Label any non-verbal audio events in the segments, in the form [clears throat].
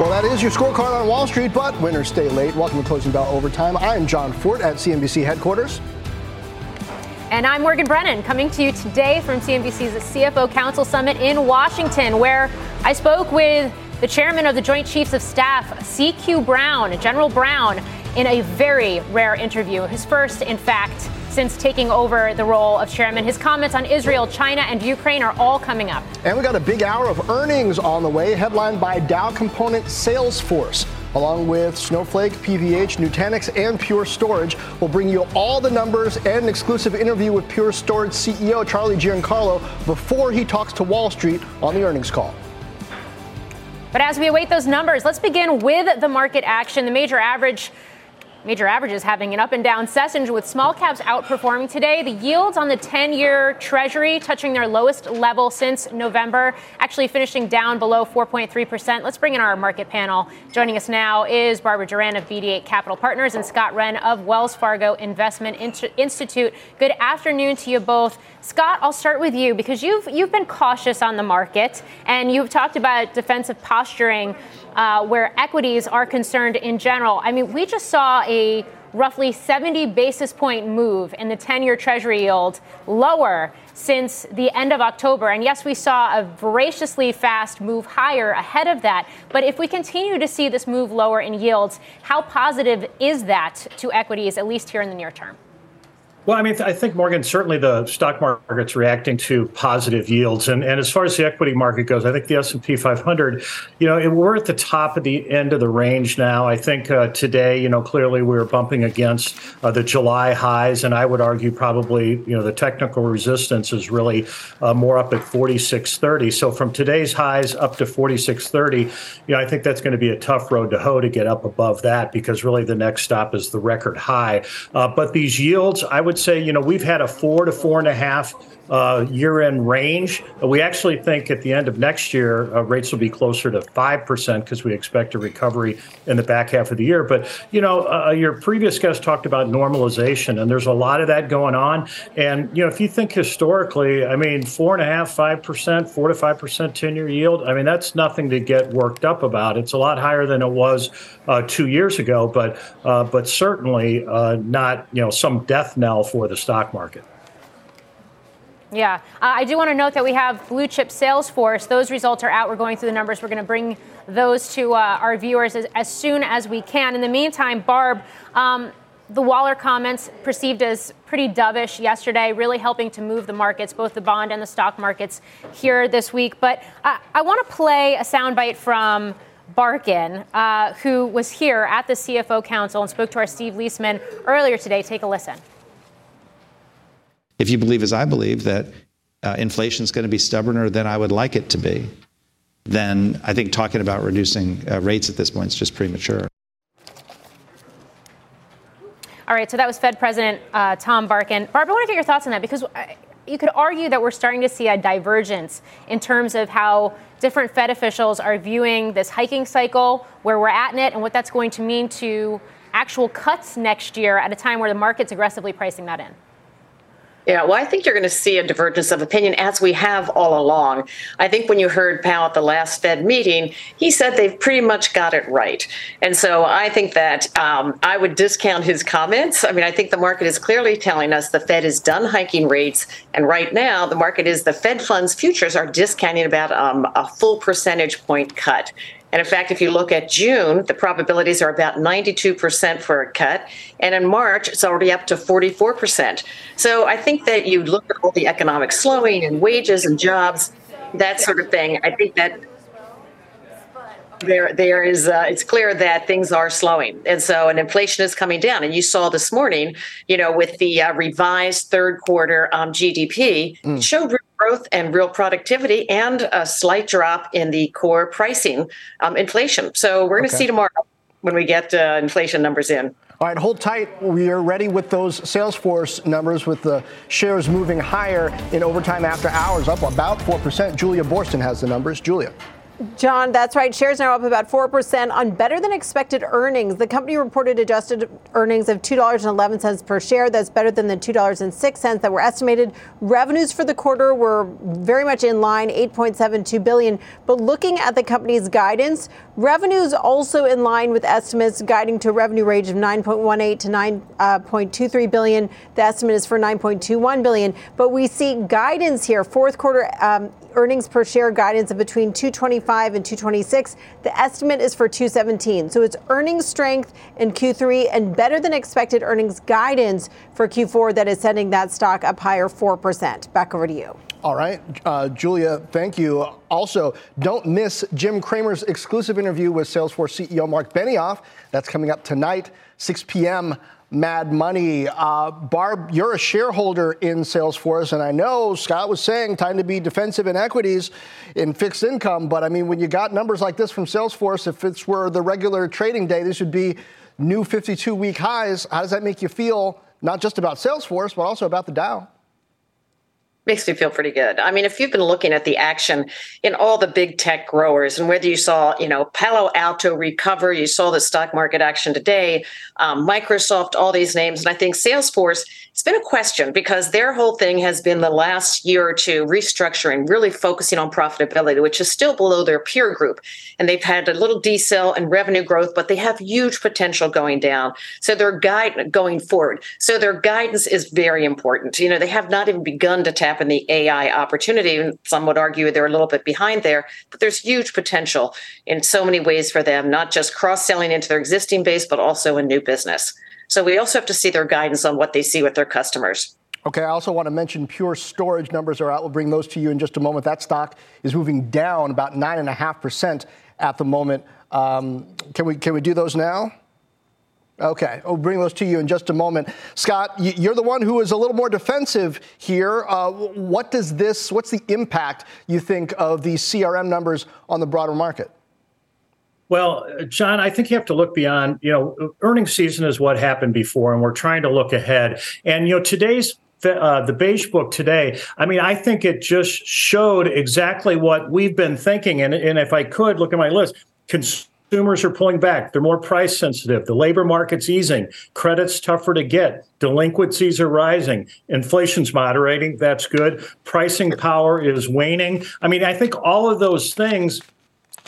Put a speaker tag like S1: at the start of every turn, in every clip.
S1: Well, that is your scorecard on Wall Street, but winners stay late. Welcome to Closing Bell Overtime. I'm Jon Fortt at CNBC headquarters.
S2: And I'm Morgan Brennan, coming to you today from CNBC's CFO Council Summit in Washington, where I spoke with the chairman of the Joint Chiefs of Staff, CQ Brown, General Brown, in a very rare interview. His first, in fact, since taking over the role of chairman. His comments on Israel, China, and Ukraine are all coming up.
S1: And we got a big hour of earnings on the way, headlined by Dow Component Salesforce. Along with Snowflake, PVH, Nutanix, and Pure Storage, we'll bring you all the numbers and an exclusive interview with Pure Storage CEO Charlie Giancarlo before he talks to Wall Street on the earnings call.
S2: But as we await those numbers, let's begin with the market action. The major average Major averages having an up and down session with small caps outperforming today. The yields on the 10 year Treasury touching their lowest level since November, actually finishing down below 4.3%. Let's bring in our market panel. Joining us now is Barbara Doran of BD8 Capital Partners and Scott Wren of Wells Fargo Investment Institute. Good afternoon to you both. Scott, I'll start with you because you've you've been cautious on the market and you've talked about defensive posturing uh, where equities are concerned in general. I mean, we just saw a roughly 70 basis point move in the 10 year Treasury yield lower since the end of October. And yes, we saw a voraciously fast move higher ahead of that. But if we continue to see this move lower in yields, how positive is that to equities, at least here in the near term?
S3: Well, I mean, I think Morgan certainly the stock market's reacting to positive yields, and and as far as the equity market goes, I think the S and P 500, you know, we're at the top of the end of the range now. I think uh, today, you know, clearly we are bumping against uh, the July highs, and I would argue probably, you know, the technical resistance is really uh, more up at 46.30. So from today's highs up to 46.30, you know, I think that's going to be a tough road to hoe to get up above that because really the next stop is the record high. Uh, but these yields, I would would say, you know, we've had a four to four and a half uh, year-end range. We actually think at the end of next year, uh, rates will be closer to five percent because we expect a recovery in the back half of the year. But you know, uh, your previous guest talked about normalization, and there's a lot of that going on. And you know, if you think historically, I mean, four and a half, five percent, four to five percent ten-year yield. I mean, that's nothing to get worked up about. It's a lot higher than it was uh, two years ago, but uh, but certainly uh, not you know some death knell for the stock market.
S2: Yeah, uh, I do want to note that we have blue chip Salesforce. Those results are out. We're going through the numbers. We're going to bring those to uh, our viewers as, as, soon as we can. In the meantime, Barb, um, the Waller comments perceived as pretty dovish yesterday, really helping to move the markets, both the bond and the stock markets here this week. But uh, I want to play a soundbite from Barkin, uh, who was here at the CFO Council and spoke to our Steve Liesman earlier today. Take a listen
S4: if you believe, as I believe, that uh, inflation is going to be stubborner than I would like it to be, then I think talking about reducing uh, rates at this point is just premature.
S2: All right, so that was Fed President uh, Tom Barkin. Barb, I want to get your thoughts on that because uh, you could argue that we're starting to see a divergence in terms of how different Fed officials are viewing this hiking cycle, where we're at in it, and what that's going to mean to actual cuts next year at a time where the market's aggressively pricing that in.
S5: Yeah, well, I think you're going to see a divergence of opinion as we have all along. I think when you heard Powell at the last Fed meeting, he said they've pretty much got it right. And so I think that um, I would discount his comments. I mean, I think the market is clearly telling us the Fed is done hiking rates. And right now, the market is the Fed funds futures are discounting about um, a full percentage point cut. And in fact, if you look at June, the probabilities are about 92% for a cut. And in March, it's already up to 44%. So I think that you look at all the economic slowing and wages and jobs, that sort of thing. I think that there there is uh, it's clear that things are slowing and so and inflation is coming down and you saw this morning you know with the uh, revised third quarter um, gdp mm. showed growth and real productivity, and a slight drop in the core pricing um, inflation. So we're going to okay. see tomorrow when we get uh, inflation numbers in.
S1: All right, hold tight. We are ready with those Salesforce numbers with the shares moving higher in overtime after hours, up about 4%. Julia Boorstin has the numbers. Julia.
S6: John, that's right. Shares are up about 4% on better than expected earnings. The company reported adjusted earnings of $2.11 per share. That's better than the $2.06 that were estimated. Revenues for the quarter were very much in line, 8.72 billion. But looking at the company's guidance, revenues also in line with estimates guiding to a revenue range of 9.18 to 9.23 billion. The estimate is for 9.21 billion. But we see guidance here, fourth quarter um, earnings per share guidance of between 225 and 226. The estimate is for 217. So it's earnings strength in Q3 and better than expected earnings guidance for Q4 that is sending that stock up higher 4%. Back over to you.
S1: All right, uh, Julia, thank you. Also, don't miss Jim Cramer's exclusive interview with Salesforce CEO Marc Benioff. That's coming up tonight, 6 p.m. Mad Money. Uh, Barb, you're a shareholder in Salesforce, and I know Scott was saying time to be defensive in equities in fixed income, but I mean, when you got numbers like this from Salesforce, if this were the regular trading day, this would be new 52 week highs. How does that make you feel, not just about Salesforce, but also about the Dow?
S5: Makes me feel pretty good. I mean, if you've been looking at the action in all the big tech growers and whether you saw, you know, Palo Alto recover, you saw the stock market action today, um, Microsoft, all these names, and I think Salesforce, it's been a question because their whole thing has been the last year or two restructuring, really focusing on profitability, which is still below their peer group. And they've had a little decel and revenue growth, but they have huge potential going down. So their guide going forward. So their guidance is very important. You know, they have not even begun to tap in the AI opportunity. And some would argue they're a little bit behind there, but there's huge potential in so many ways for them, not just cross selling into their existing base, but also in new business. So we also have to see their guidance on what they see with their customers.
S1: Okay, I also want to mention Pure Storage numbers are out. We'll bring those to you in just a moment. That stock is moving down about 9.5% at the moment. Um, can, we, can we do those now? Okay, I'll bring those to you in just a moment. Scott, you're the one who is a little more defensive here. Uh, what does this, what's the impact, you think, of these CRM numbers on the broader market?
S3: Well, John, I think you have to look beyond, you know, earnings season is what happened before, and we're trying to look ahead. And, you know, today's uh, the beige book today, I mean, I think it just showed exactly what we've been thinking. And, and if I could look at my list, cons- consumers are pulling back. They're more price sensitive. The labor market's easing. Credit's tougher to get. Delinquencies are rising. Inflation's moderating. That's good. Pricing power is waning. I mean, I think all of those things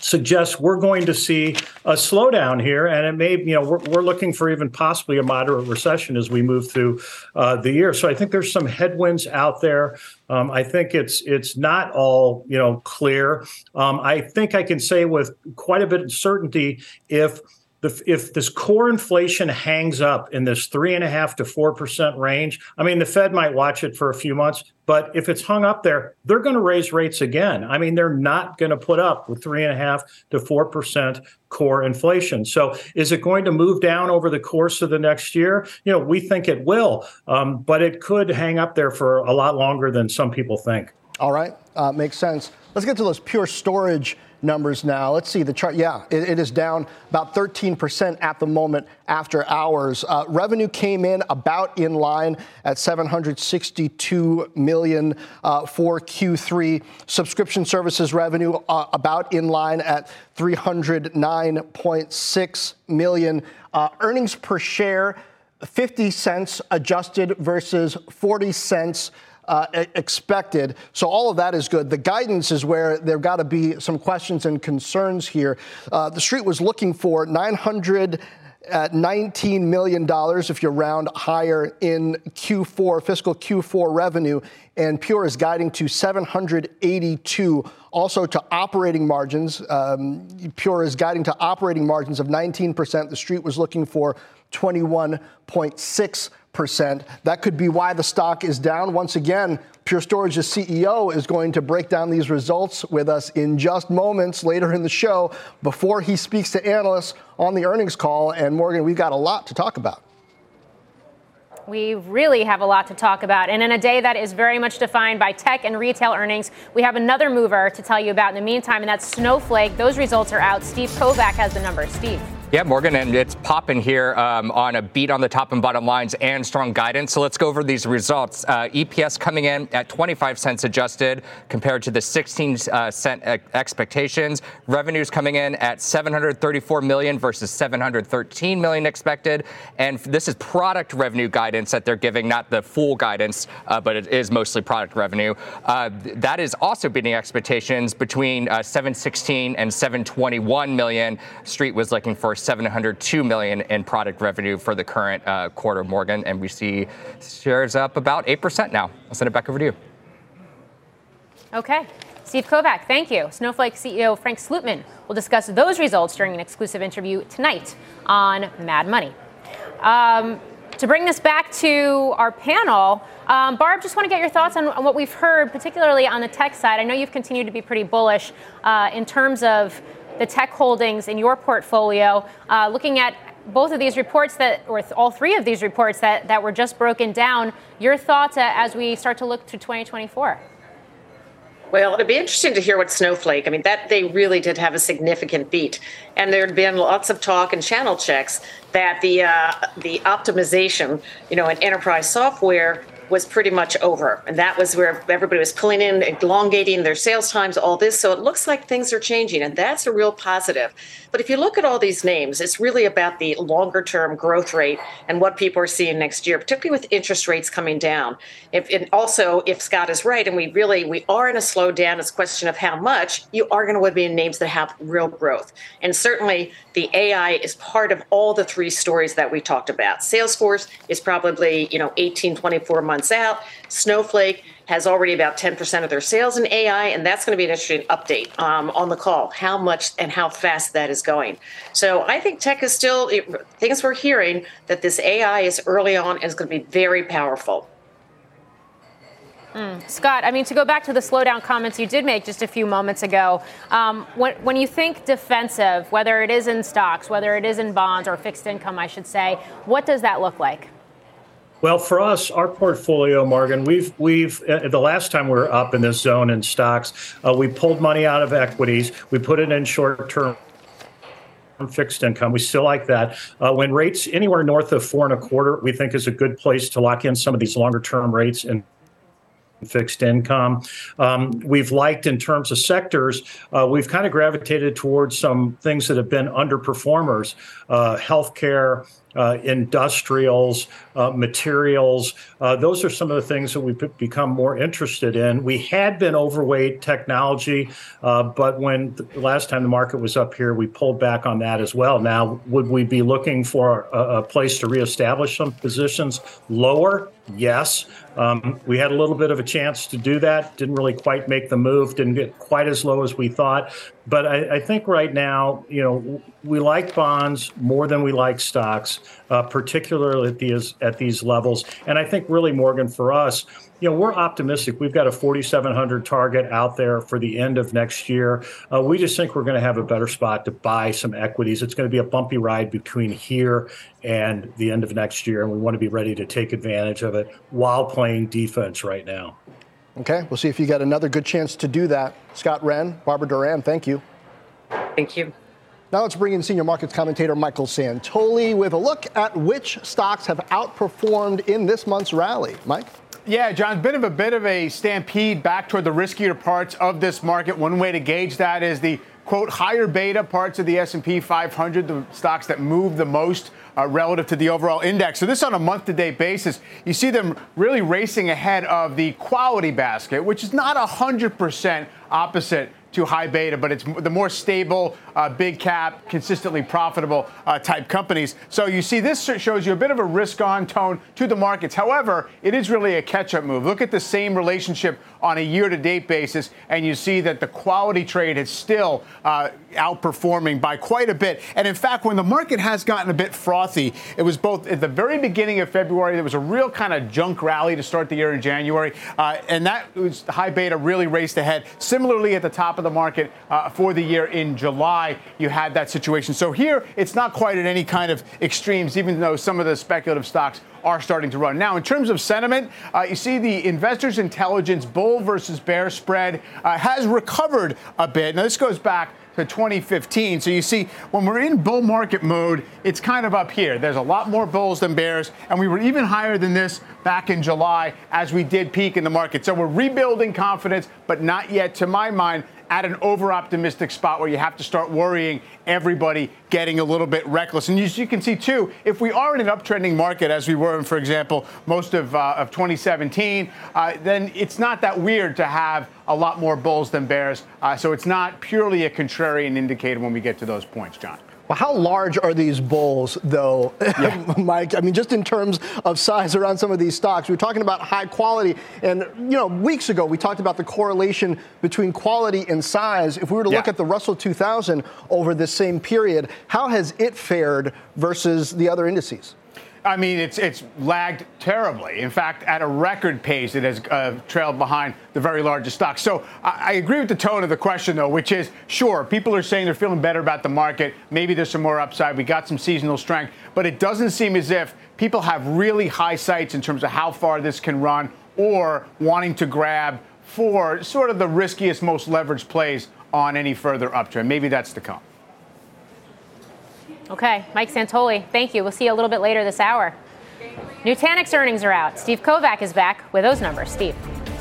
S3: suggests we're going to see a slowdown here, and it may, you know, we're, we're looking for even possibly a moderate recession as we move through uh, the year. So I think there's some headwinds out there. Um, I think it's it's not all you know clear. Um, I think I can say with quite a bit of certainty if the, if this core inflation hangs up in this three and a half to four percent range, I mean, the Fed might watch it for a few months, but if it's hung up there, they're going to raise rates again. I mean, they're not going to put up with three and a half to four percent core inflation. So, is it going to move down over the course of the next year? You know, we think it will, um, but it could hang up there for a lot longer than some people think.
S1: All right, uh, makes sense. Let's get to those pure storage numbers now. Let's see the chart. Yeah, it, it is down about 13% at the moment after hours. Uh, revenue came in about in line at 762 million uh, for Q3. Subscription services revenue uh, about in line at 309.6 million. Uh, earnings per share 50 cents adjusted versus 40 cents uh, expected. So all of that is good. The guidance is where there got to be some questions and concerns here. Uh, the street was looking for 900 at $19 million if you round higher in Q4, fiscal Q4 revenue, and Pure is guiding to 782. Also to operating margins, um, Pure is guiding to operating margins of 19%. The street was looking for 21.6 percent. That could be why the stock is down. Once again, Pure Storage's CEO is going to break down these results with us in just moments later in the show before he speaks to analysts on the earnings call. And Morgan, we've got a lot to talk about.
S2: We really have a lot to talk about. And in a day that is very much defined by tech and retail earnings, we have another mover to tell you about in the meantime, and that's Snowflake. Those results are out. Steve Kovach has the numbers. Steve.
S7: Yeah, Morgan, and it's popping here um, on a beat on the top and bottom lines and strong guidance. So let's go over these results. Uh, EPS coming in at 25 cents adjusted compared to the 16 uh, cent expectations. Revenues coming in at 734 million versus 713 million expected. And this is product revenue guidance that they're giving, not the full guidance, uh, but it is mostly product revenue. Uh, that is also beating expectations between uh, 716 and 721 million. Street was looking for 702 million in product revenue for the current uh, quarter, Morgan, and we see shares up about 8% now. I'll send it back over to you.
S2: Okay. Steve Kovach, thank you. Snowflake CEO Frank Slootman will discuss those results during an exclusive interview tonight on Mad Money. Um, to bring this back to our panel, um, Barb, just want to get your thoughts on, on, what we've heard, particularly on the tech side. I know you've continued to be pretty bullish uh, in terms of the tech holdings in your portfolio, uh, looking at both of these reports that, or all three of these reports that, that were just broken down, your thoughts uh, as we start to look to 2024?
S5: Well, it'd be interesting to hear what Snowflake. I mean, that they really did have a significant beat, and there had been lots of talk and channel checks that the uh, the optimization, you know, in enterprise software was pretty much over. And that was where everybody was pulling in, elongating their sales times, all this. So it looks like things are changing, and that's a real positive. But if you look at all these names, it's really about the longer term growth rate and what people are seeing next year, particularly with interest rates coming down. If, and also, if Scott is right, and we really we are in a slowdown, it's a question of how much, you are going to be in names that have real growth. And certainly the AI is part of all the three stories that we talked about. Salesforce is probably, you know, 18, 24 months out. Snowflake has already about 10% of their sales in AI, and that's going to be an interesting update um, on the call, how much and how fast that is going. So I think tech is still, things we're hearing that this AI is early on and is going to be very powerful.
S2: Mm. Scott, I mean, to go back to the slowdown comments you did make just a few moments ago, um, when, when you think defensive, whether it is in stocks, whether it is in bonds or fixed income, I should say, what does that look like?
S3: Well, for us, our portfolio, Morgan, we've we've uh, the last time we were up in this zone in stocks, uh, we pulled money out of equities, we put it in short term fixed income. We still like that. Uh, when rates anywhere north of four and a quarter, we think is a good place to lock in some of these longer term rates and fixed income. Um, we've liked in terms of sectors, uh, we've kind of gravitated towards some things that have been underperformers, uh, healthcare, industrials, uh, materials. Uh, those are some of the things that we've become more interested in. We had been overweight technology, uh, but when the last time the market was up here, we pulled back on that as well. Now, would we be looking for a, a place to reestablish some positions lower? Yes. Um, we had a little bit of a chance to do that. Didn't really quite make the move. Didn't get quite as low as we thought. But I, I think right now, you know, we like bonds more than we like stocks, uh, particularly at these at these levels. And I think really, Morgan, for us, you know, we're optimistic. We've got a 4,700 target out there for the end of next year. Uh, we just think we're going to have a better spot to buy some equities. It's going to be a bumpy ride between here and the end of next year, and we want to be ready to take advantage of it while playing defense right now.
S1: Okay, we'll see if you get another good chance to do that. Scott Wren, Barbara Doran, thank you.
S5: Thank you.
S1: Now let's bring in senior markets commentator Michael Santoli with a look at which stocks have outperformed in this month's rally. Mike?
S8: Yeah, John, bit of a bit of a stampede back toward the riskier parts of this market. One way to gauge that is the quote higher beta parts of the S&P 500, the stocks that move the most uh, relative to the overall index. So this on a month-to-date basis, you see them really racing ahead of the quality basket, which is not 100% opposite to high beta, but it's the more stable, uh, big cap, consistently profitable uh, type companies. So you see, this shows you a bit of a risk on tone to the markets. However, it is really a catch up move. Look at the same relationship on a year to date basis, and you see that the quality trade is still uh, outperforming by quite a bit. And in fact, when the market has gotten a bit frothy, it was both at the very beginning of February, there was a real kind of junk rally to start the year in January, uh, and that was high beta really raced ahead. Similarly, at the top of the market uh, for the year in July, you had that situation. So here, it's not quite at any kind of extremes, even though some of the speculative stocks are starting to run. Now, in terms of sentiment, uh, you see the investors' intelligence bull versus bear spread uh, has recovered a bit. Now, this goes back to 2015. So you see, when we're in bull market mode, it's kind of up here. There's a lot more bulls than bears, and we were even higher than this back in July as we did peak in the market. So we're rebuilding confidence, but not yet, to my mind, at an over optimistic spot where you have to start worrying everybody getting a little bit reckless. And as you can see, too, if we are in an uptrending market, as we were in, for example, most of, uh, of 2017, uh, then it's not that weird to have a lot more bulls than bears. Uh, so it's not purely a contrarian indicator when we get to those points, John.
S1: Well, how large are these bulls, though, [laughs] yeah. Mike? I mean, just in terms of size around some of these stocks, we're talking about high quality. And, you know, weeks ago, we talked about the correlation between quality and size. If we were to yeah. look at the Russell 2000 over this same period, how has it fared versus the other indices?
S8: I mean, it's it's lagged terribly. In fact, at a record pace, it has uh, trailed behind the very largest stocks. So I, I, agree with the tone of the question, though, which is sure, people are saying they're feeling better about the market. Maybe there's some more upside. We got some seasonal strength, but it doesn't seem as if people have really high sights in terms of how far this can run or wanting to grab for sort of the riskiest, most leveraged plays on any further uptrend. Maybe that's to come.
S2: Okay, Mike Santoli, thank you. We'll see you a little bit later this hour. Nutanix earnings are out. Steve Kovach is back with those numbers. Steve.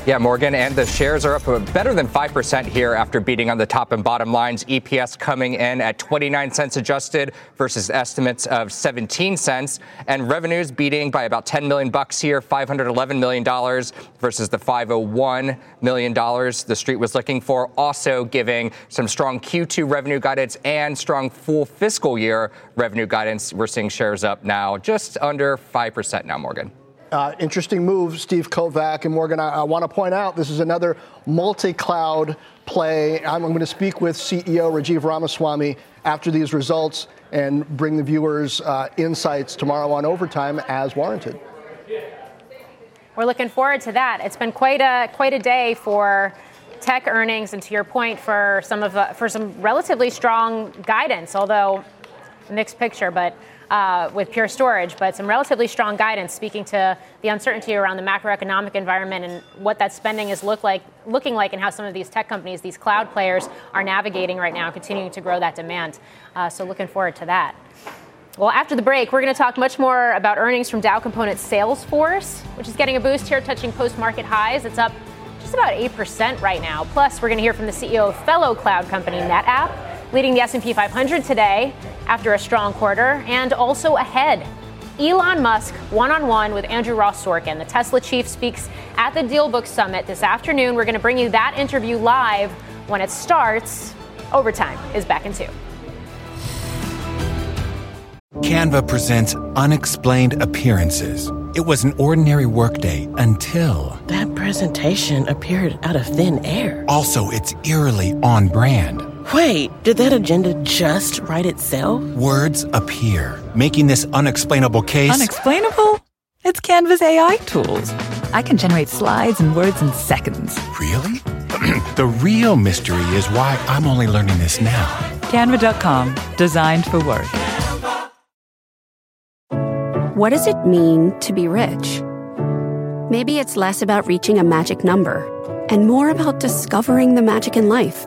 S7: Yeah, Morgan, and the shares are up better than 5% here after beating on the top and bottom lines. EPS coming in at 29 cents adjusted versus estimates of 17 cents, and revenues beating by about 10 million bucks here, 511 million dollars versus the 501 million dollars the street was looking for. Also giving some strong Q2 revenue guidance and strong full fiscal year revenue guidance. We're seeing shares up now just under 5% now, Morgan.
S1: Uh, interesting move, Steve Kovach and Morgan. I, I want to point out this is another multi-cloud play. I'm, I'm going to speak with CEO Rajiv Ramaswami after these results and bring the viewers uh, insights tomorrow on overtime as warranted.
S2: We're looking forward to that. It's been quite a quite a day for tech earnings, and to your point, for some of the, for some relatively strong guidance, although mixed picture, but uh, with Pure Storage, but some relatively strong guidance speaking to the uncertainty around the macroeconomic environment and what that spending is look like, looking like, and how some of these tech companies, these cloud players, are navigating right now, continuing to grow that demand. Uh, so looking forward to that. Well, after the break, we're going to talk much more about earnings from Dow Component Salesforce, which is getting a boost here, touching post-market highs. It's up just about 8% right now. Plus, we're going to hear from the CEO of fellow cloud company NetApp leading the S&P 500 today after a strong quarter and also ahead. Elon Musk one-on-one with Andrew Ross Sorkin, the Tesla chief speaks at the DealBook Summit this afternoon. We're going to bring you that interview live when it starts. Overtime is back in two.
S9: Canva presents unexplained appearances. It was an ordinary workday until
S10: that presentation appeared out of thin air.
S9: Also, it's eerily on brand.
S10: Wait, did that agenda just write itself?
S9: Words appear, making this unexplainable case
S11: unexplainable. It's Canva's AI tools. I can generate slides and words in seconds.
S9: Really? [clears throat] the real mystery is why I'm only learning this now.
S11: Canva.com, designed for work.
S12: What does it mean to be rich? Maybe it's less about reaching a magic number and more about discovering the magic in life.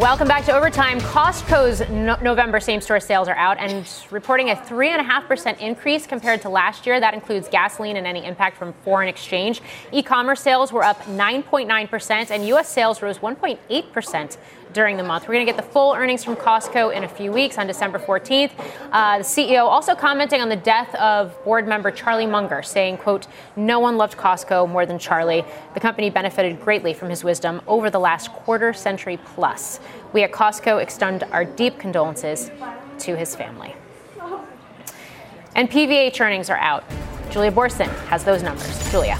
S2: Welcome back to Overtime. Costco's no- November same store sales are out and reporting a 3.5% increase compared to last year. That includes gasoline and any impact from foreign exchange. E commerce sales were up 9.9%, and U.S. sales rose 1.8% during the month. We're going to get the full earnings from Costco in a few weeks on December 14th. Uh, the CEO also commenting on the death of board member Charlie Munger, saying, quote, no one loved Costco more than Charlie. The company benefited greatly from his wisdom over the last quarter century plus. We at Costco extend our deep condolences to his family. And PVH earnings are out. Julia Boorstin has those numbers. Julia.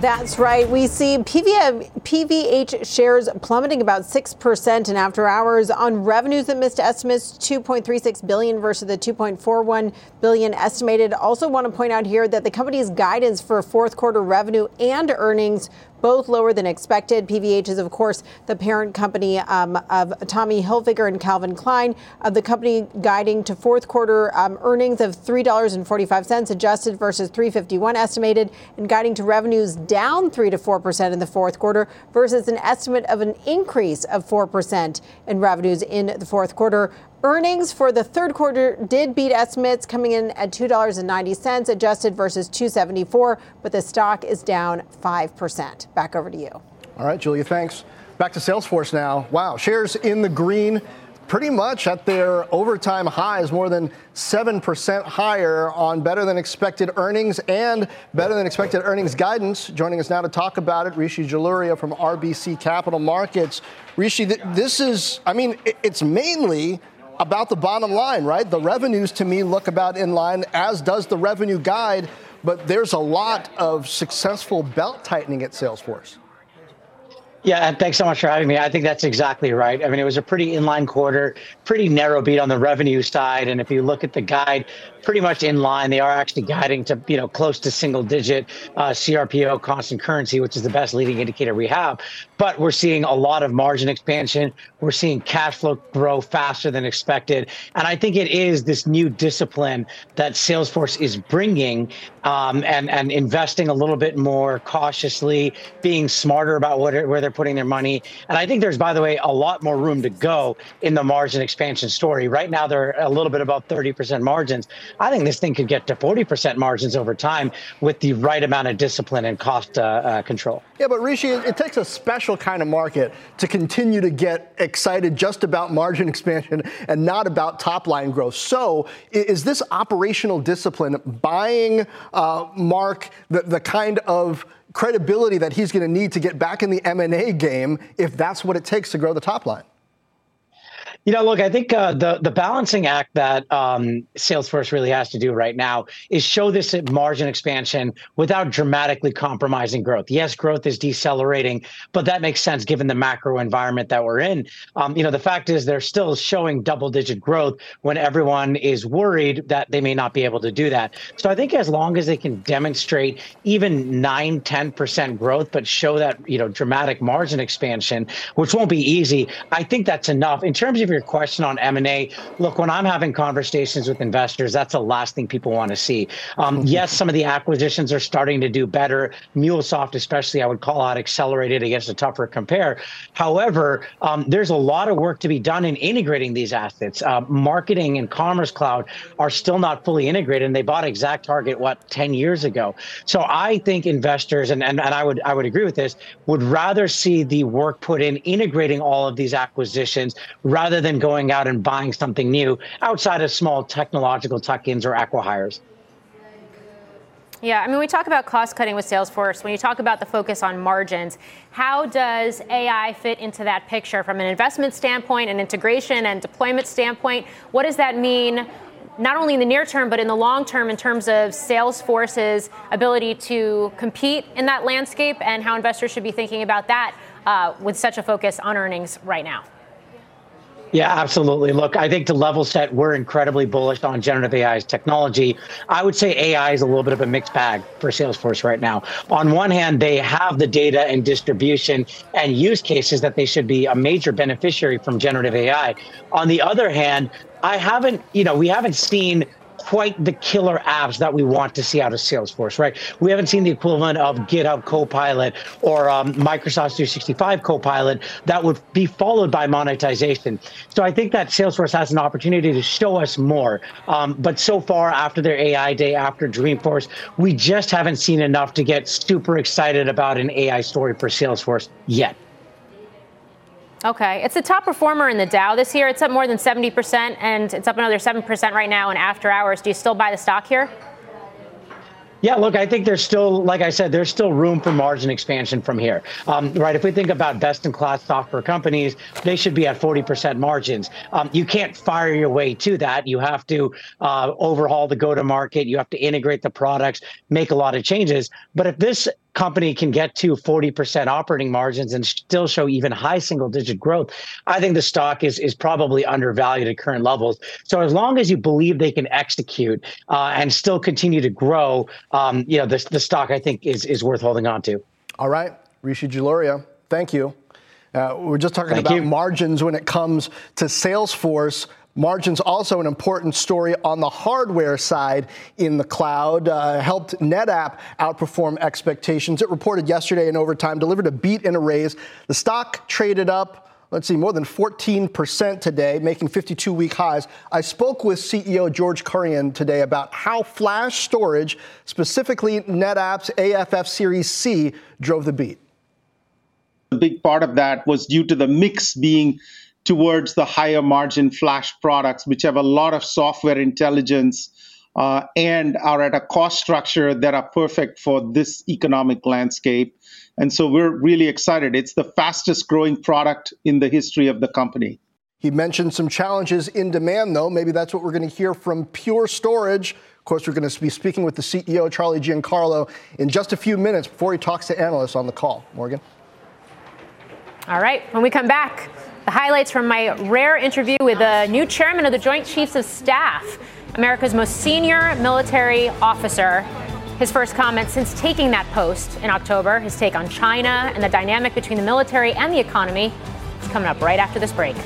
S6: That's right. We see PVH shares plummeting about 6% in after hours on revenues that missed estimates 2.36 billion versus the 2.41 billion estimated. Also want to point out here that the company's guidance for fourth quarter revenue and earnings both lower than expected. PVH is, of course, the parent company um, of Tommy Hilfiger and Calvin Klein. Uh, the company guiding to fourth quarter um, earnings of $3.45 adjusted versus 351 estimated, and guiding to revenues down 3 to 4 percent in the fourth quarter versus an estimate of an increase of 4 percent in revenues in the fourth quarter. Earnings for the third quarter did beat estimates, coming in at $2.90 adjusted versus 274, but the stock is down 5%. Back over to you.
S1: All right, Julia, thanks. Back to Salesforce now. Wow, shares in the green pretty much at their overtime highs, more than 7% higher on better than expected earnings and better than expected earnings guidance. Joining us now to talk about it, Rishi Jaluria from RBC Capital Markets. Rishi, this is, I mean, it's mainly about the bottom line, right? The revenues to me look about in line, as does the revenue guide, but there's a lot of successful belt tightening at Salesforce.
S13: Yeah, and thanks so much for having me. I think that's exactly right. I mean, it was a pretty inline quarter, pretty narrow beat on the revenue side. And if you look at the guide, pretty much in line. They are actually guiding to, you know, close to single digit uh, CRPO constant currency, which is the best leading indicator we have. But we're seeing a lot of margin expansion. We're seeing cash flow grow faster than expected. And I think it is this new discipline that Salesforce is bringing um, and, and investing a little bit more cautiously, being smarter about what, where they're putting their money. And I think there's, by the way, a lot more room to go in the margin expansion story. Right now, they're a little bit above 30% margins. I think this thing could get to 40% margins over time with the right amount of discipline and cost uh, uh, control.
S1: Yeah, but Rishi, it, takes a special kind of market to continue to get excited just about margin [laughs] expansion and not about top line growth. So, is this operational discipline buying uh, Marc the, the kind of credibility that he's going to need to get back in the M&A game if that's what it takes to grow the top line?
S13: You know, look, I think uh, the the balancing act that um, Salesforce really has to do right now is show this margin expansion without dramatically compromising growth. Yes, growth is decelerating, but that makes sense given the macro environment that we're in. Um, you know, the fact is they're still showing double digit growth when everyone is worried that they may not be able to do that. So I think as long as they can demonstrate even 9, 10% growth, but show that, you know, dramatic margin expansion, which won't be easy, I think that's enough. In terms of your question on M&A, look, when I'm having conversations with investors, that's the last thing people want to see. Um, mm-hmm. yes, some of the acquisitions are starting to do better. MuleSoft, especially, I would call out accelerated against a tougher compare. However, um, there's a lot of work to be done in integrating these assets. Uh, marketing and Commerce Cloud are still not fully integrated, and they bought ExactTarget what 10 years ago. So I think investors, and, and, and I would I would agree with this, would rather see the work put in integrating all of these acquisitions rather than going out and buying something new outside of small technological tuck-ins or acquihires.
S2: Yeah, I mean, we talk about cost cutting with Salesforce. When you talk about the focus on margins, how does AI fit into that picture from an investment standpoint, an integration and deployment standpoint? What does that mean, not only in the near term, but in the long term, in terms of Salesforce's ability to compete in that landscape and how investors should be thinking about that uh, with such a focus on earnings right now?
S13: Yeah, absolutely. Look, I think to level set, we're incredibly bullish on generative AI's technology. I would say AI is a little bit of a mixed bag for Salesforce right now. On one hand, they have the data and distribution and use cases that they should be a major beneficiary from generative AI. On the other hand, I haven't, you know, we haven't seen quite the killer apps that we want to see out of Salesforce, right? We haven't seen the equivalent of GitHub Copilot or um, Microsoft 365 Copilot that would be followed by monetization. So I think that Salesforce has an opportunity to show us more. Um, but so far, after their AI day, after Dreamforce, we just haven't seen enough to get super excited about an AI story for Salesforce yet.
S2: Okay. It's the top performer in the Dow this year. It's up more than 70%, and it's up another 7% right now in after hours. Do you still buy the stock here?
S13: Yeah, look, I think there's still, like I said, there's still room for margin expansion from here. Um, right. If we think about best in class software companies, they should be at 40% margins. Um, you can't fire your way to that. You have to uh, overhaul the go to market. You have to integrate the products, make a lot of changes. But if this company can get to 40% operating margins and still show even high single digit growth, I think the stock is, is probably undervalued at current levels. So as long as you believe they can execute uh, and still continue to grow, um, you know, the, the stock I think is, is worth holding on to.
S1: All right. Rishi Jaluria, thank you. Uh, we're just talking Thank about you. margins when it comes to Salesforce. Margins also an important story on the hardware side in the cloud. Uh, helped NetApp outperform expectations. It reported yesterday in overtime, delivered a beat and a raise. The stock traded up let's see, more than 14% today, making 52 week highs. I spoke with CEO George Kurian today about how flash storage, specifically NetApp's AFF Series C, drove the beat.
S14: A big part of that was due to the mix being towards the higher margin flash products, which have a lot of software intelligence uh, and are at a cost structure that are perfect for this economic landscape. And so we're really excited. It's the fastest growing product in the history of the company.
S1: He mentioned some challenges in demand, though. Maybe that's what we're going to hear from Pure Storage. Of course, we're going to be speaking with the CEO, Charlie Giancarlo, in just a few minutes before he talks to analysts on the call. Morgan?
S2: All right. When we come back, the highlights from my rare interview with the new chairman of the Joint Chiefs of Staff, America's most senior military officer. His first comment since taking that post in October, his take on China and the dynamic between the military and the economy, is coming up right after this break.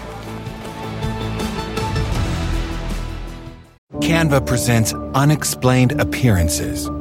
S9: Canva presents unexplained appearances.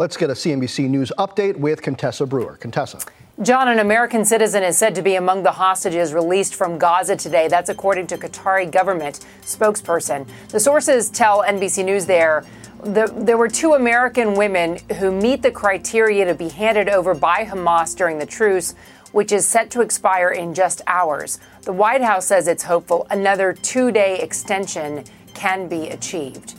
S1: Let's get a CNBC News update with Contessa Brewer. Contessa.
S15: John, an American citizen is said to be among the hostages released from Gaza today. That's according to Qatari government spokesperson. The sources tell NBC News there the, there were two American women who meet the criteria to be handed over by Hamas during the truce, which is set to expire in just hours. The White House says it's hopeful another two day extension can be achieved.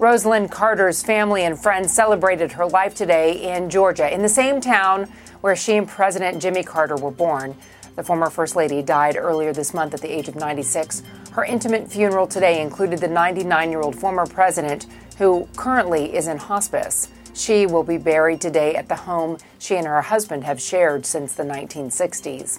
S15: Rosalynn Carter's family and friends celebrated her life today in Georgia, in the same town where she and President Jimmy Carter were born. The former First Lady died earlier this month at the age of 96. Her intimate funeral today included the 99 year old former president, who currently is in hospice. She will be buried today at the home she and her husband have shared since the 1960s.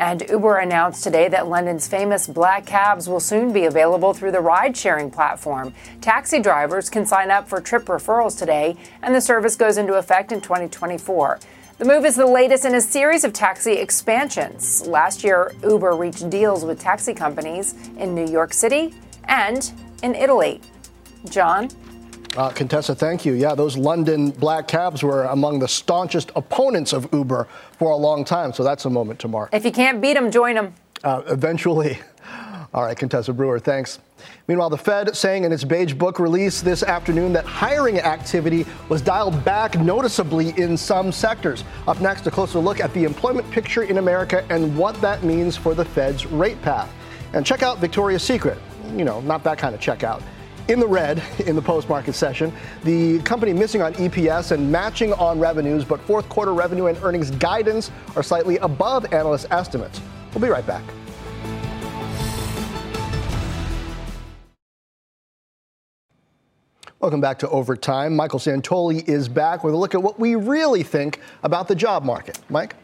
S15: And Uber announced today that London's famous black cabs will soon be available through the ride sharing platform. Taxi drivers can sign up for trip referrals today, and the service goes into effect in 2024. The move is the latest in a series of taxi expansions. Last year, Uber reached deals with taxi companies in New York City and in Italy. John?
S1: Uh, Contessa, thank you. Yeah, those London black cabs were among the staunchest opponents of Uber for a long time, so that's a moment to mark.
S15: If you can't beat them, join them.
S1: Uh, eventually. [laughs] All right, Contessa Brewer, thanks. Meanwhile, the Fed saying in its Beige Book release this afternoon that hiring activity was dialed back noticeably in some sectors. Up next, a closer look at the employment picture in America and what that means for the Fed's rate path. And check out Victoria's Secret. You know, not that kind of checkout in the red in the post market session. The company missing on EPS and matching on revenues, but fourth quarter revenue and earnings guidance are slightly above analyst estimates. We'll be right back. Welcome back to Overtime. Michael Santoli is back with a look at what we really think about the job market. Mike?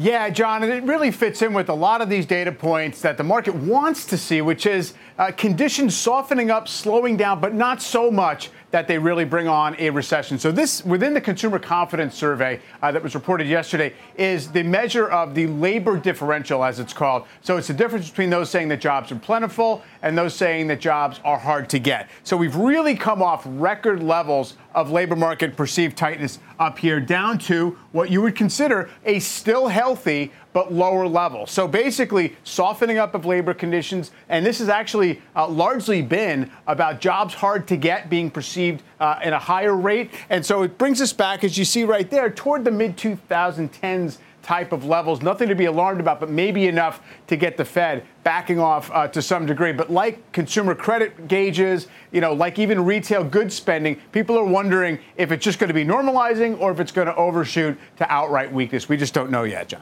S8: Yeah, John, and it really fits in with a lot of these data points that the market wants to see, which is uh, conditions softening up, slowing down, but not so much that they really bring on a recession. So this within the consumer confidence survey uh, that was reported yesterday is the measure of the labor differential, as it's called. So it's the difference between those saying that jobs are plentiful and those saying that jobs are hard to get. So we've really come off record levels of labor market perceived tightness up here down to what you would consider a still healthy but lower level. So basically, softening up of labor conditions, and this has actually uh, largely been about jobs hard to get being perceived uh, at a higher rate. And so it brings us back, as you see right there, toward the mid 2010s type of levels. Nothing to be alarmed about, but maybe enough to get the Fed backing off uh, to some degree. But like consumer credit gauges, you know, like even retail goods spending, people are wondering if it's just going to be normalizing or if it's going to overshoot to outright weakness. We just don't know yet, Jon.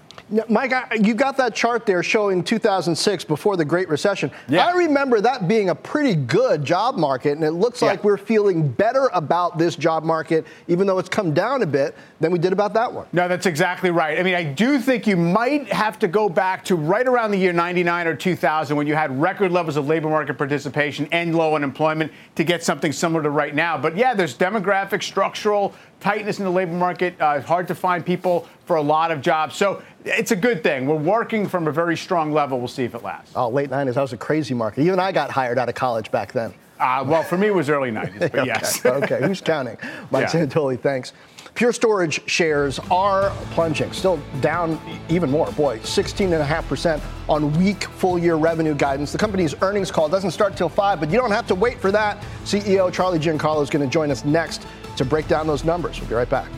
S1: Mike, you got that chart there showing 2006 before the Great Recession. Yeah. I remember that being a pretty good job market, and it looks yeah. like we're feeling better about this job market, even though it's come down a bit, than we did about that one.
S8: No, that's exactly right. I mean, I do think you might have to go back to right around the year 99 or 2000 when you had record levels of labor market participation and low unemployment to get something similar to right now. But yeah, there's demographic, structural tightness in the labor market. Uh, hard to find people for a lot of jobs. So it's a good thing. We're working from a very strong level. We'll see if it lasts.
S1: Oh, late 90s. That was a crazy market. Even I got hired out of college back then.
S8: Uh, well, for me, it was early 90s, [laughs] but
S1: okay.
S8: yes.
S1: okay, who's counting? [laughs] Mike yeah. Santoli, thanks. Pure Storage shares are plunging, still down even more. Boy, 16.5% on weak full year revenue guidance. The company's earnings call doesn't start till 5, but you don't have to wait for that. CEO Charlie Giancarlo is going to join us next to break down those numbers. We'll be right back.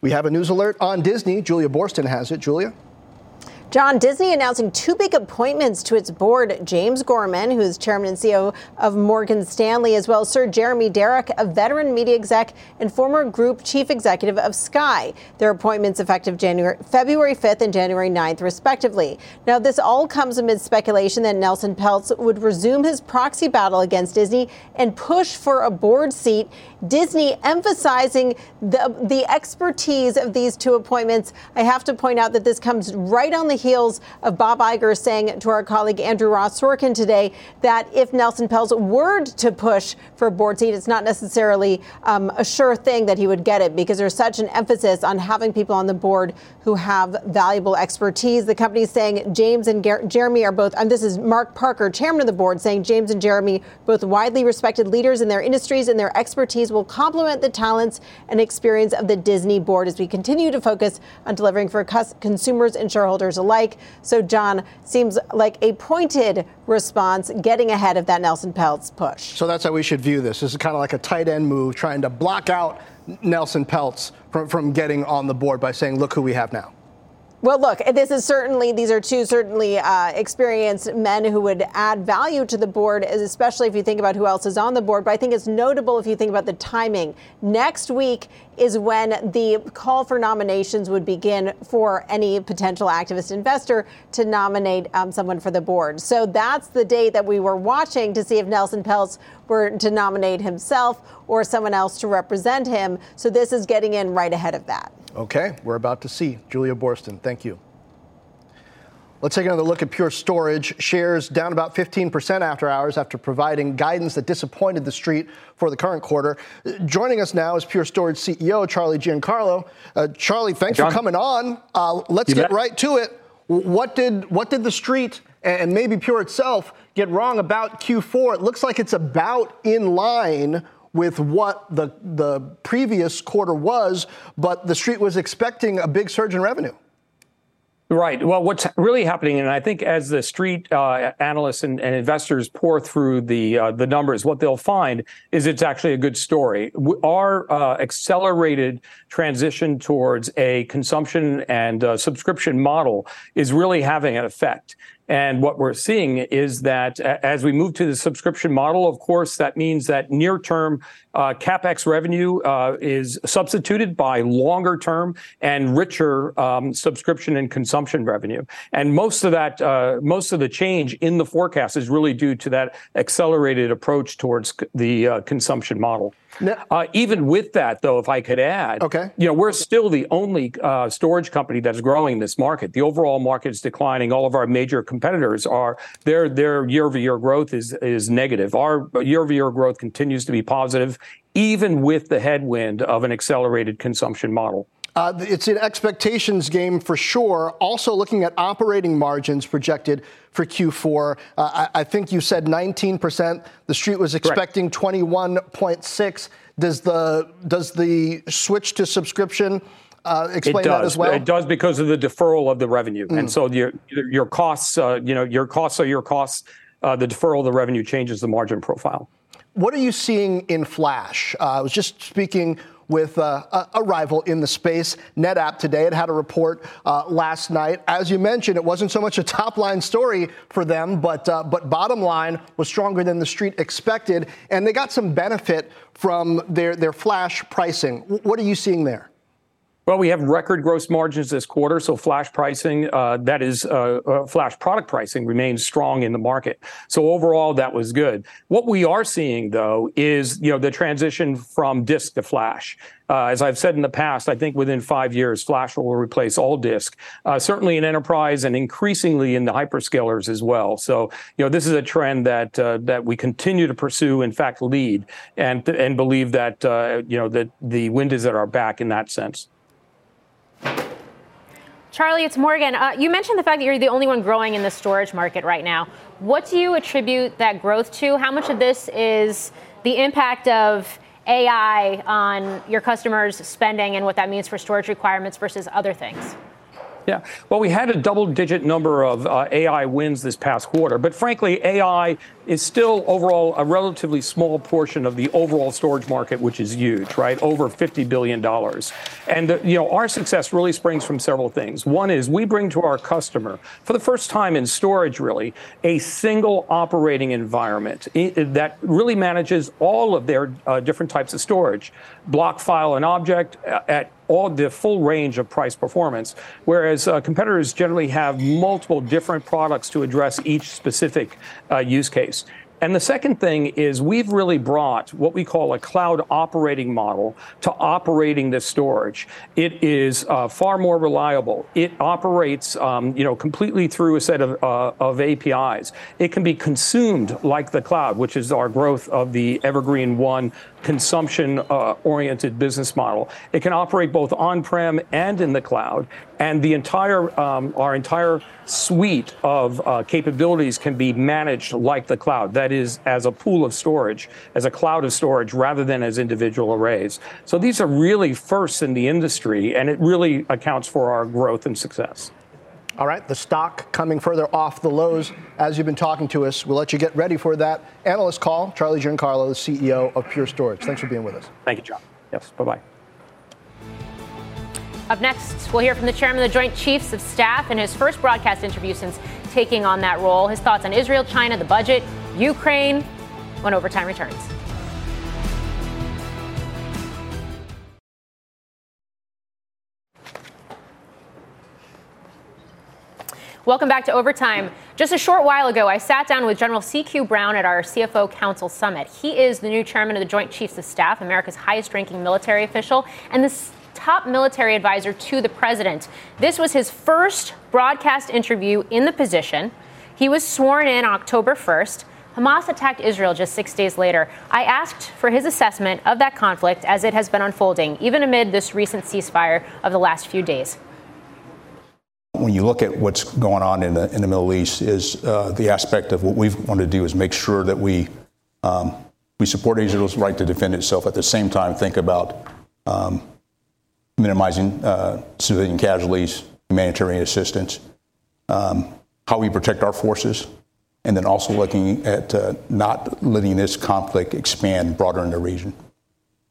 S1: We have a news alert on Disney. Julia Boorstin has it. Julia?
S6: Jon Disney announcing two big appointments to its board James Gorman, who is chairman and CEO of Morgan Stanley, as well as Sir Jeremy Darroch, a veteran media exec and former group chief executive of Sky. Their appointments effective January, February 5th and January 9th, respectively. Now, this all comes amid speculation that Nelson Peltz would resume his proxy battle against Disney and push for a board seat. Disney emphasizing the, the expertise of these two appointments. I have to point out that this comes right on the heels of Bob Iger saying to our colleague Andrew Ross Sorkin today that if Nelson Peltz were to push for a board seat, it's not necessarily um, a sure thing that he would get it because there's such an emphasis on having people on the board who have valuable expertise. The company is saying James and Ger- Jeremy are both, and this is Mark Parker, chairman of the board, saying James and Jeremy, both widely respected leaders in their industries and their expertise will complement the talents and experience of the Disney board as we continue to focus on delivering for consumers and shareholders alike alike. So, Jon, seems like a pointed response, getting ahead of that Nelson Peltz push.
S1: So that's how we should view this. This is kind of like a tight end move, trying to block out Nelson Peltz from, from getting on the board by saying, look who we have now.
S6: Well, look, this is certainly, these are two certainly uh, experienced men who would add value to the board, especially if you think about who else is on the board. But I think it's notable if you think about the timing. Next week is when the call for nominations would begin for any potential activist investor to nominate um, someone for the board. So that's the date that we were watching to see if Nelson Peltz were to nominate himself or someone else to represent him. So this is getting in right ahead of that.
S1: Okay, we're about to see. Julia Boorstin, thank you. Let's take another look at Pure Storage. Shares down about 15% after hours after providing guidance that disappointed the street for the current quarter. Joining us now is Pure Storage CEO Charlie Giancarlo. Uh, Charlie, thanks Jon. for coming on. Uh, let's you get bet. right to it. What did what did the street and maybe Pure itself get wrong about Q4? It looks like it's about in line with what the, the previous quarter was, but the street was expecting a big surge in revenue.
S16: Right. Well, what's really happening, and I think as the street uh, analysts and, and, investors pour through the uh, the numbers, what they'll find is it's actually a good story. Our uh, accelerated transition towards a consumption and uh, subscription model is really having an effect. And what we're seeing is that as we move to the subscription model, of course, that means that near term capex revenue uh, is substituted by longer term and richer um, subscription and consumption revenue. And most of that, uh, most of the change in the forecast is really due to that accelerated approach towards the uh, consumption model. Uh, even with that, though, if I could add,
S1: okay.
S16: you know, we're still the only uh, storage company that is growing this market. The overall market is declining. All of our major competitors competitors are their their year-over-year growth is is negative. Our year-over-year growth continues to be positive, even with the headwind of an accelerated consumption model.
S1: Uh, it's an expectations game for sure. Also, looking at operating margins projected for Q4, uh, I, I, think you said 19%. The street was expecting 21.6. Does the does the switch to subscription uh, explain that as well?
S16: It does because of the deferral of the revenue, mm. and so your your costs, uh, you know, your costs are your costs. Uh, the deferral of the revenue changes the margin profile.
S1: What are you seeing in Flash? Uh, I was just speaking with uh, a rival in the space, NetApp today. It had a report uh, last night. As you mentioned, it wasn't so much a [laughs] top line story for them, but uh, but bottom line was stronger than the street expected, and they got some benefit from their their flash pricing. What are you seeing there?
S16: Well, we have record gross margins this quarter, so flash pricing, uh, that is, uh, uh, flash product pricing remains strong in the market. So overall, that was good. What we are seeing, though, is you know the transition from disk to flash. As I've said in the past, I think within five years, flash will replace all disk, certainly in enterprise and increasingly in the hyperscalers as well. So, you know, this is a trend that that we continue to pursue, in fact, lead, and and believe that you know that the wind is at our back in that sense.
S2: Charlie, it's Morgan. Uh, you mentioned the fact that you're the only one growing in the storage market right now. What do you attribute that growth to? How much of this is the impact of AI on your customers' spending and what that means for storage requirements versus other things?
S16: Yeah. Well, we had a double digit number of uh, AI wins this past quarter, but frankly, AI is still overall a relatively small portion of the overall storage market, which is huge, right? Over $50 billion. And, uh, you know, our success really springs from several things. One is we bring to our customer, for the first time in storage, really, a single operating environment that really manages all of their uh, different types of storage, block, file, and object at all the full range of price performance, whereas uh, competitors generally have multiple different products to address each specific uh, use case. And the second thing is we've really brought what we call a cloud operating model to operating this storage. It is uh, far more reliable. It operates, um, you know, completely through a set of, uh, of APIs. It can be consumed like the cloud, which is our growth of the Evergreen One consumption uh, oriented business model. It can operate both on prem and in the cloud. And the entire, um, our entire suite of uh, capabilities can be managed like the cloud. That is, as a pool of storage, as a cloud of storage, rather than as individual arrays. So these are really firsts in the industry, and it really accounts for our growth and success.
S1: All right, the stock coming further off the lows as you've been talking to us. We'll let you get ready for that analyst call. Charlie Giancarlo, the CEO of Pure Storage. Thanks for being with us.
S16: Thank you, Jon. Yes, bye bye.
S2: Up next, we'll hear from the chairman of the Joint Chiefs of Staff in his first broadcast interview since taking on that role. His thoughts on Israel, China, the budget, Ukraine, when overtime returns. Welcome back to Overtime. Just a short while ago, I sat down with General CQ Brown at our CFO Council Summit. He is the new chairman of the Joint Chiefs of Staff, America's highest ranking military official, and the top military advisor to the president. This was his first broadcast interview in the position. He was sworn in October 1st. Hamas attacked Israel just six days later. I asked for his assessment of that conflict as it has been unfolding, even amid this recent ceasefire of the last few days
S17: when you look at what's going on in the, in the Middle East, is uh, the aspect of what we want to do is make sure that we um, we support Israel's right to defend itself. At the same time, think about um, minimizing uh, civilian casualties, humanitarian assistance, um, how we protect our forces, and then also looking at uh, not letting this conflict expand broader in the region.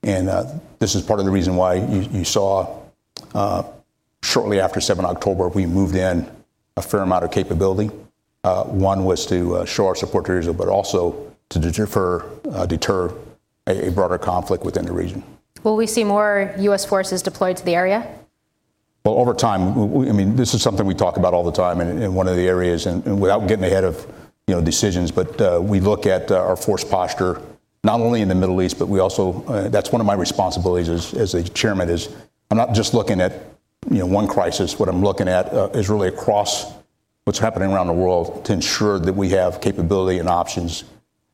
S17: And uh, this is part of the reason why you, you saw uh, shortly after 7 October, we moved in a fair amount of capability. Uh, one was to uh, show our support to Israel, but also to deter, uh, deter a, a, broader conflict within the region.
S2: Will we see more U.S. forces deployed to the area?
S17: Well, over time, we, I mean, this is something we talk about all the time, and, and one of the areas, and, and, without getting ahead of you know decisions, but uh, we look at uh, our force posture not only in the Middle East, but we also uh, that's one of my responsibilities as, as a chairman is I'm not just looking at you know, one crisis. What I'm looking at uh, is really across what's happening around the world to ensure that we have capability and options.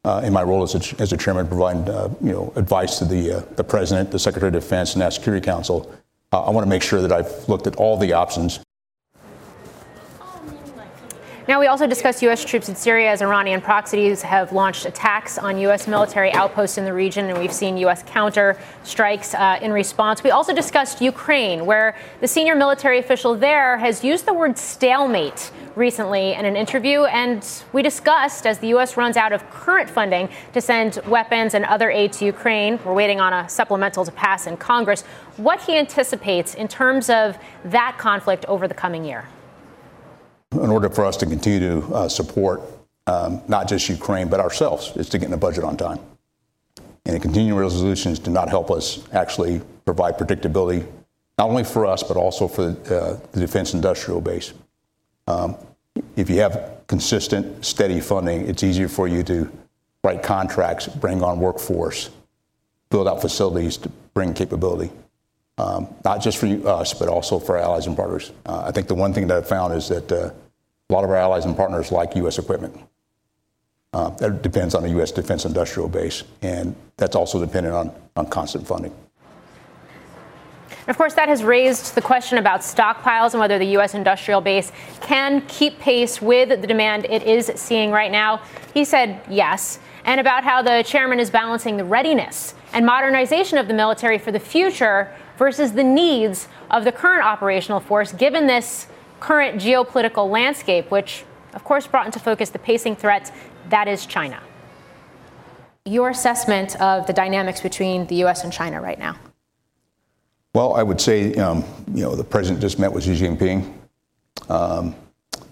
S17: Uh, in my role as a, as a chairman, providing uh, you know advice to the uh, the president, the Secretary of Defense, and National Security Council. Uh, I want to make sure that I've looked at all the options
S2: now, we also discussed U.S. troops in Syria as Iranian proxies have launched attacks on U.S. military outposts in the region, and we've seen U.S. counter strikes uh, in response. We also discussed Ukraine, where the senior military official there has used the word stalemate recently in an interview. And we discussed as the U.S. runs out of current funding to send weapons and other aid to Ukraine, we're waiting on a supplemental to pass in Congress, what he anticipates in terms of that conflict over the coming year
S17: in order for us to continue to uh, support um, not just Ukraine, but ourselves, is to get in the budget on time. And the continuing resolutions do not help us actually provide predictability, not only for us, but also for uh, the defense industrial base. Um, if you have consistent, steady funding, it's easier for you to write contracts, bring on workforce, build out facilities to bring capability. Um, not just for you, us, but also for our allies and partners. Uh, I think the one thing that I've found is that uh, a lot of our allies and partners like U.S. equipment. Uh, that depends on the U.S. defense industrial base, and that's also dependent on, on constant funding.
S2: Of course, that has raised the question about stockpiles and whether the U.S. industrial base can keep pace with the demand it is seeing right now. He said yes, and about how the chairman is balancing the readiness and modernization of the military for the future versus the needs of the current operational force, given this current geopolitical landscape, which, of course, brought into focus the pacing threat that is China. Your assessment of the dynamics between the U.S. and China right now?
S17: Well, I would say, um, you know, the president just met with Xi Jinping. Um,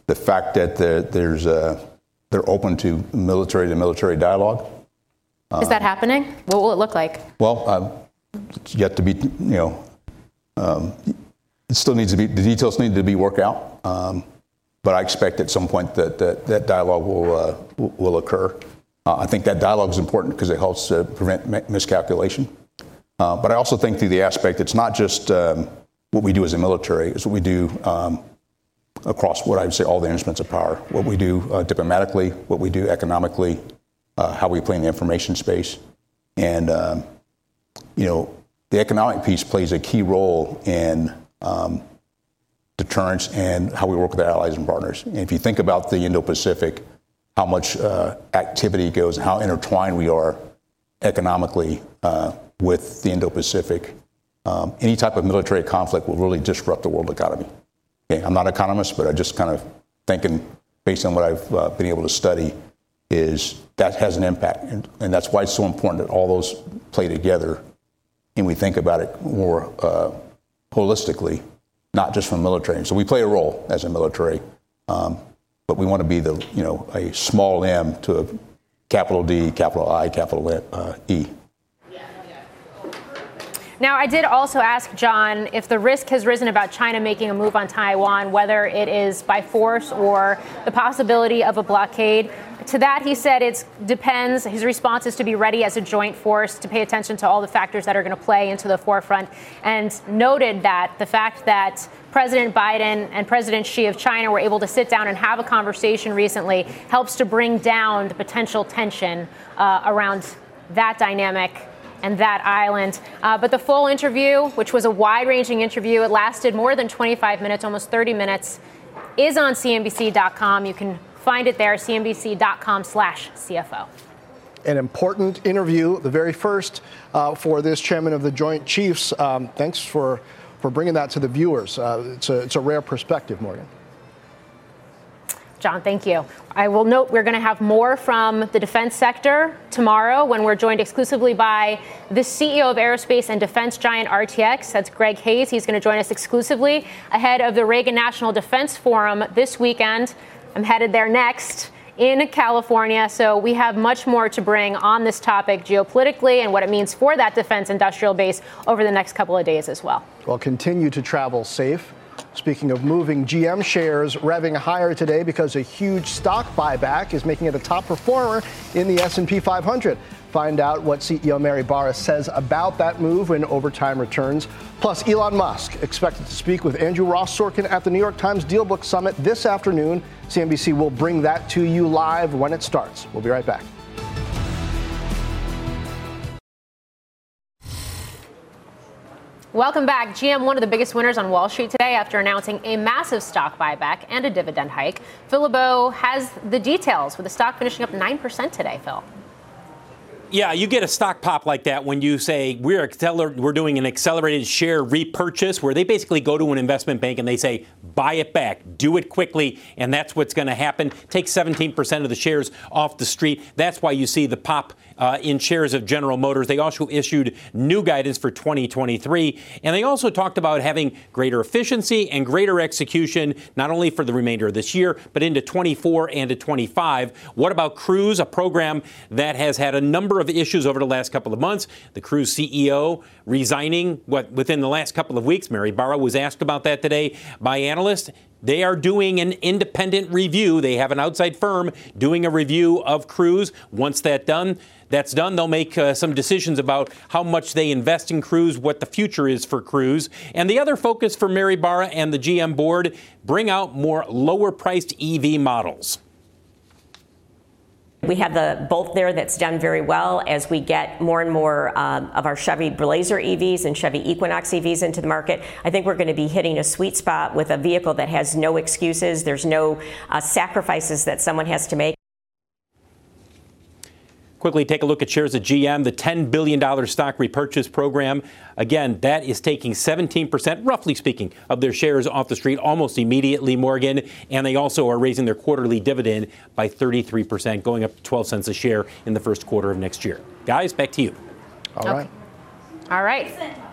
S17: the fact that the, there's a, they're open to military to military dialogue.
S2: Is that happening? What will it look like?
S17: Well, uh, it's yet to be, you know, um, it still needs to be, the details need to be worked out. Um, but I expect at some point that that, that dialogue will, uh, will occur. Uh, I think that dialogue is important because it helps uh, prevent miscalculation. Uh, but I also think through the aspect, it's not just um, what we do as a military, it's what we do um, across what I would say all the instruments of power. What we do uh, diplomatically, what we do economically, uh, how we play in the information space. And, um, you know, the economic piece plays a key role in um, deterrence and how we work with our allies and partners. And if you think about the Indo-Pacific, how much uh, activity goes, how intertwined we are economically uh, with the Indo-Pacific, um, any type of military conflict will really disrupt the world economy. Okay, I'm not an economist, but I just kind of thinking, based on what I've uh, been able to study, is that has an impact, and, and, that's why it's so important that all those play together, and we think about it more uh, holistically, not just from military. So we play a role as a military, um, but we want to be the you know a small m to a capital D, capital I, capital uh, E.
S2: Now, I did also ask Jon if the risk has risen about China making a move on Taiwan, whether it is by force or the possibility of a blockade. To that, he said it depends. His response is to be ready as a joint force to pay attention to all the factors that are going to play into the forefront, and noted that the fact that President Biden and President Xi of China were able to sit down and have a conversation recently helps to bring down the potential tension uh, around that dynamic and that island. Uh, but the full interview, which was a wide ranging interview, it lasted more than 25 minutes, almost 30 minutes, is on CNBC.com. You can find it there, CNBC.com slash CFO.
S1: An important interview, the very first uh, for this chairman of the Joint Chiefs. Um, thanks for, for bringing that to the viewers. Uh, it's, a, it's a rare perspective, Morgan.
S2: Jon, thank you. I will note we're going to have more from the defense sector tomorrow when we're joined exclusively by the CEO of aerospace and defense giant RTX. That's Greg Hayes. He's going to join us exclusively ahead of the Reagan National Defense Forum this weekend. I'm headed there next in California. So we have much more to bring on this topic geopolitically and what it means for that defense industrial base over the next couple of days as well.
S1: Well, continue to travel safe Speaking of moving, GM shares revving higher today because a huge stock buyback is making it a top performer in the S&P 500. Find out what CEO Mary Barra says about that move when overtime returns. Plus, Elon Musk expected to speak with Andrew Ross Sorkin at the New York Times Dealbook Summit this afternoon. CNBC will bring that to you live when it starts. We'll be right back.
S2: Welcome back. GM, one of the biggest winners on Wall Street today after announcing a massive stock buyback and a dividend hike. Phil LeBeau has the details with the stock finishing up 9% today, Phil.
S18: Yeah, you get a stock pop like that when you say we're acceler- we're doing an accelerated share repurchase, where they basically go to an investment bank and they say buy it back, do it quickly, and that's what's going to happen. Take 17% of the shares off the street. That's why you see the pop uh, in shares of General Motors. They also issued new guidance for 2023, and they also talked about having greater efficiency and greater execution, not only for the remainder of this year, but into 24 and to 25. What about Cruise, a program that has had a number of issues over the last couple of months? The Cruise CEO resigning what within the last couple of weeks. Mary Barra was asked about that today by analysts. They are doing an independent review. They have an outside firm doing a review of Cruise. Once that done, that's done, they'll make uh, some decisions about how much they invest in Cruise, what the future is for Cruise. And the other focus for Mary Barra and the GM board, bring out more lower priced EV models.
S19: We have the Bolt there that's done very well as we get more and more um, of our Chevy Blazer EVs and Chevy Equinox EVs into the market. I think we're going to be hitting a sweet spot with a vehicle that has no excuses. There's no uh, sacrifices that someone has to make.
S18: Quickly take a look at shares of GM, the $10 billion stock repurchase program. Again, that is taking 17%, roughly speaking, of their shares off the street almost immediately, Morgan. And they also are raising their quarterly dividend by 33%, going up to 12 cents a share in the first quarter of next year. Guys, back to you.
S1: All okay. right.
S2: All right.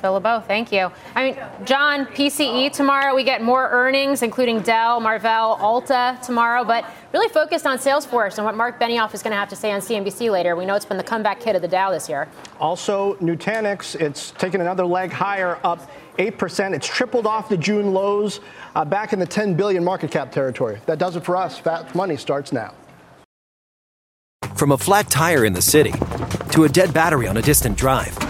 S2: Phil LeBeau, thank you. I mean, Jon, PCE tomorrow. We get more earnings, including Dell, Marvell, Ulta tomorrow, but really focused on Salesforce and what Marc Benioff is going to have to say on CNBC later. We know it's been the comeback hit of the Dow this year.
S1: Also, Nutanix, it's taken another leg higher, up 8%. It's tripled off the June lows, uh, back in the 10 billion market cap territory. That does it for us. Fast Money starts now.
S20: From a flat tire in the city to a dead battery on a distant drive.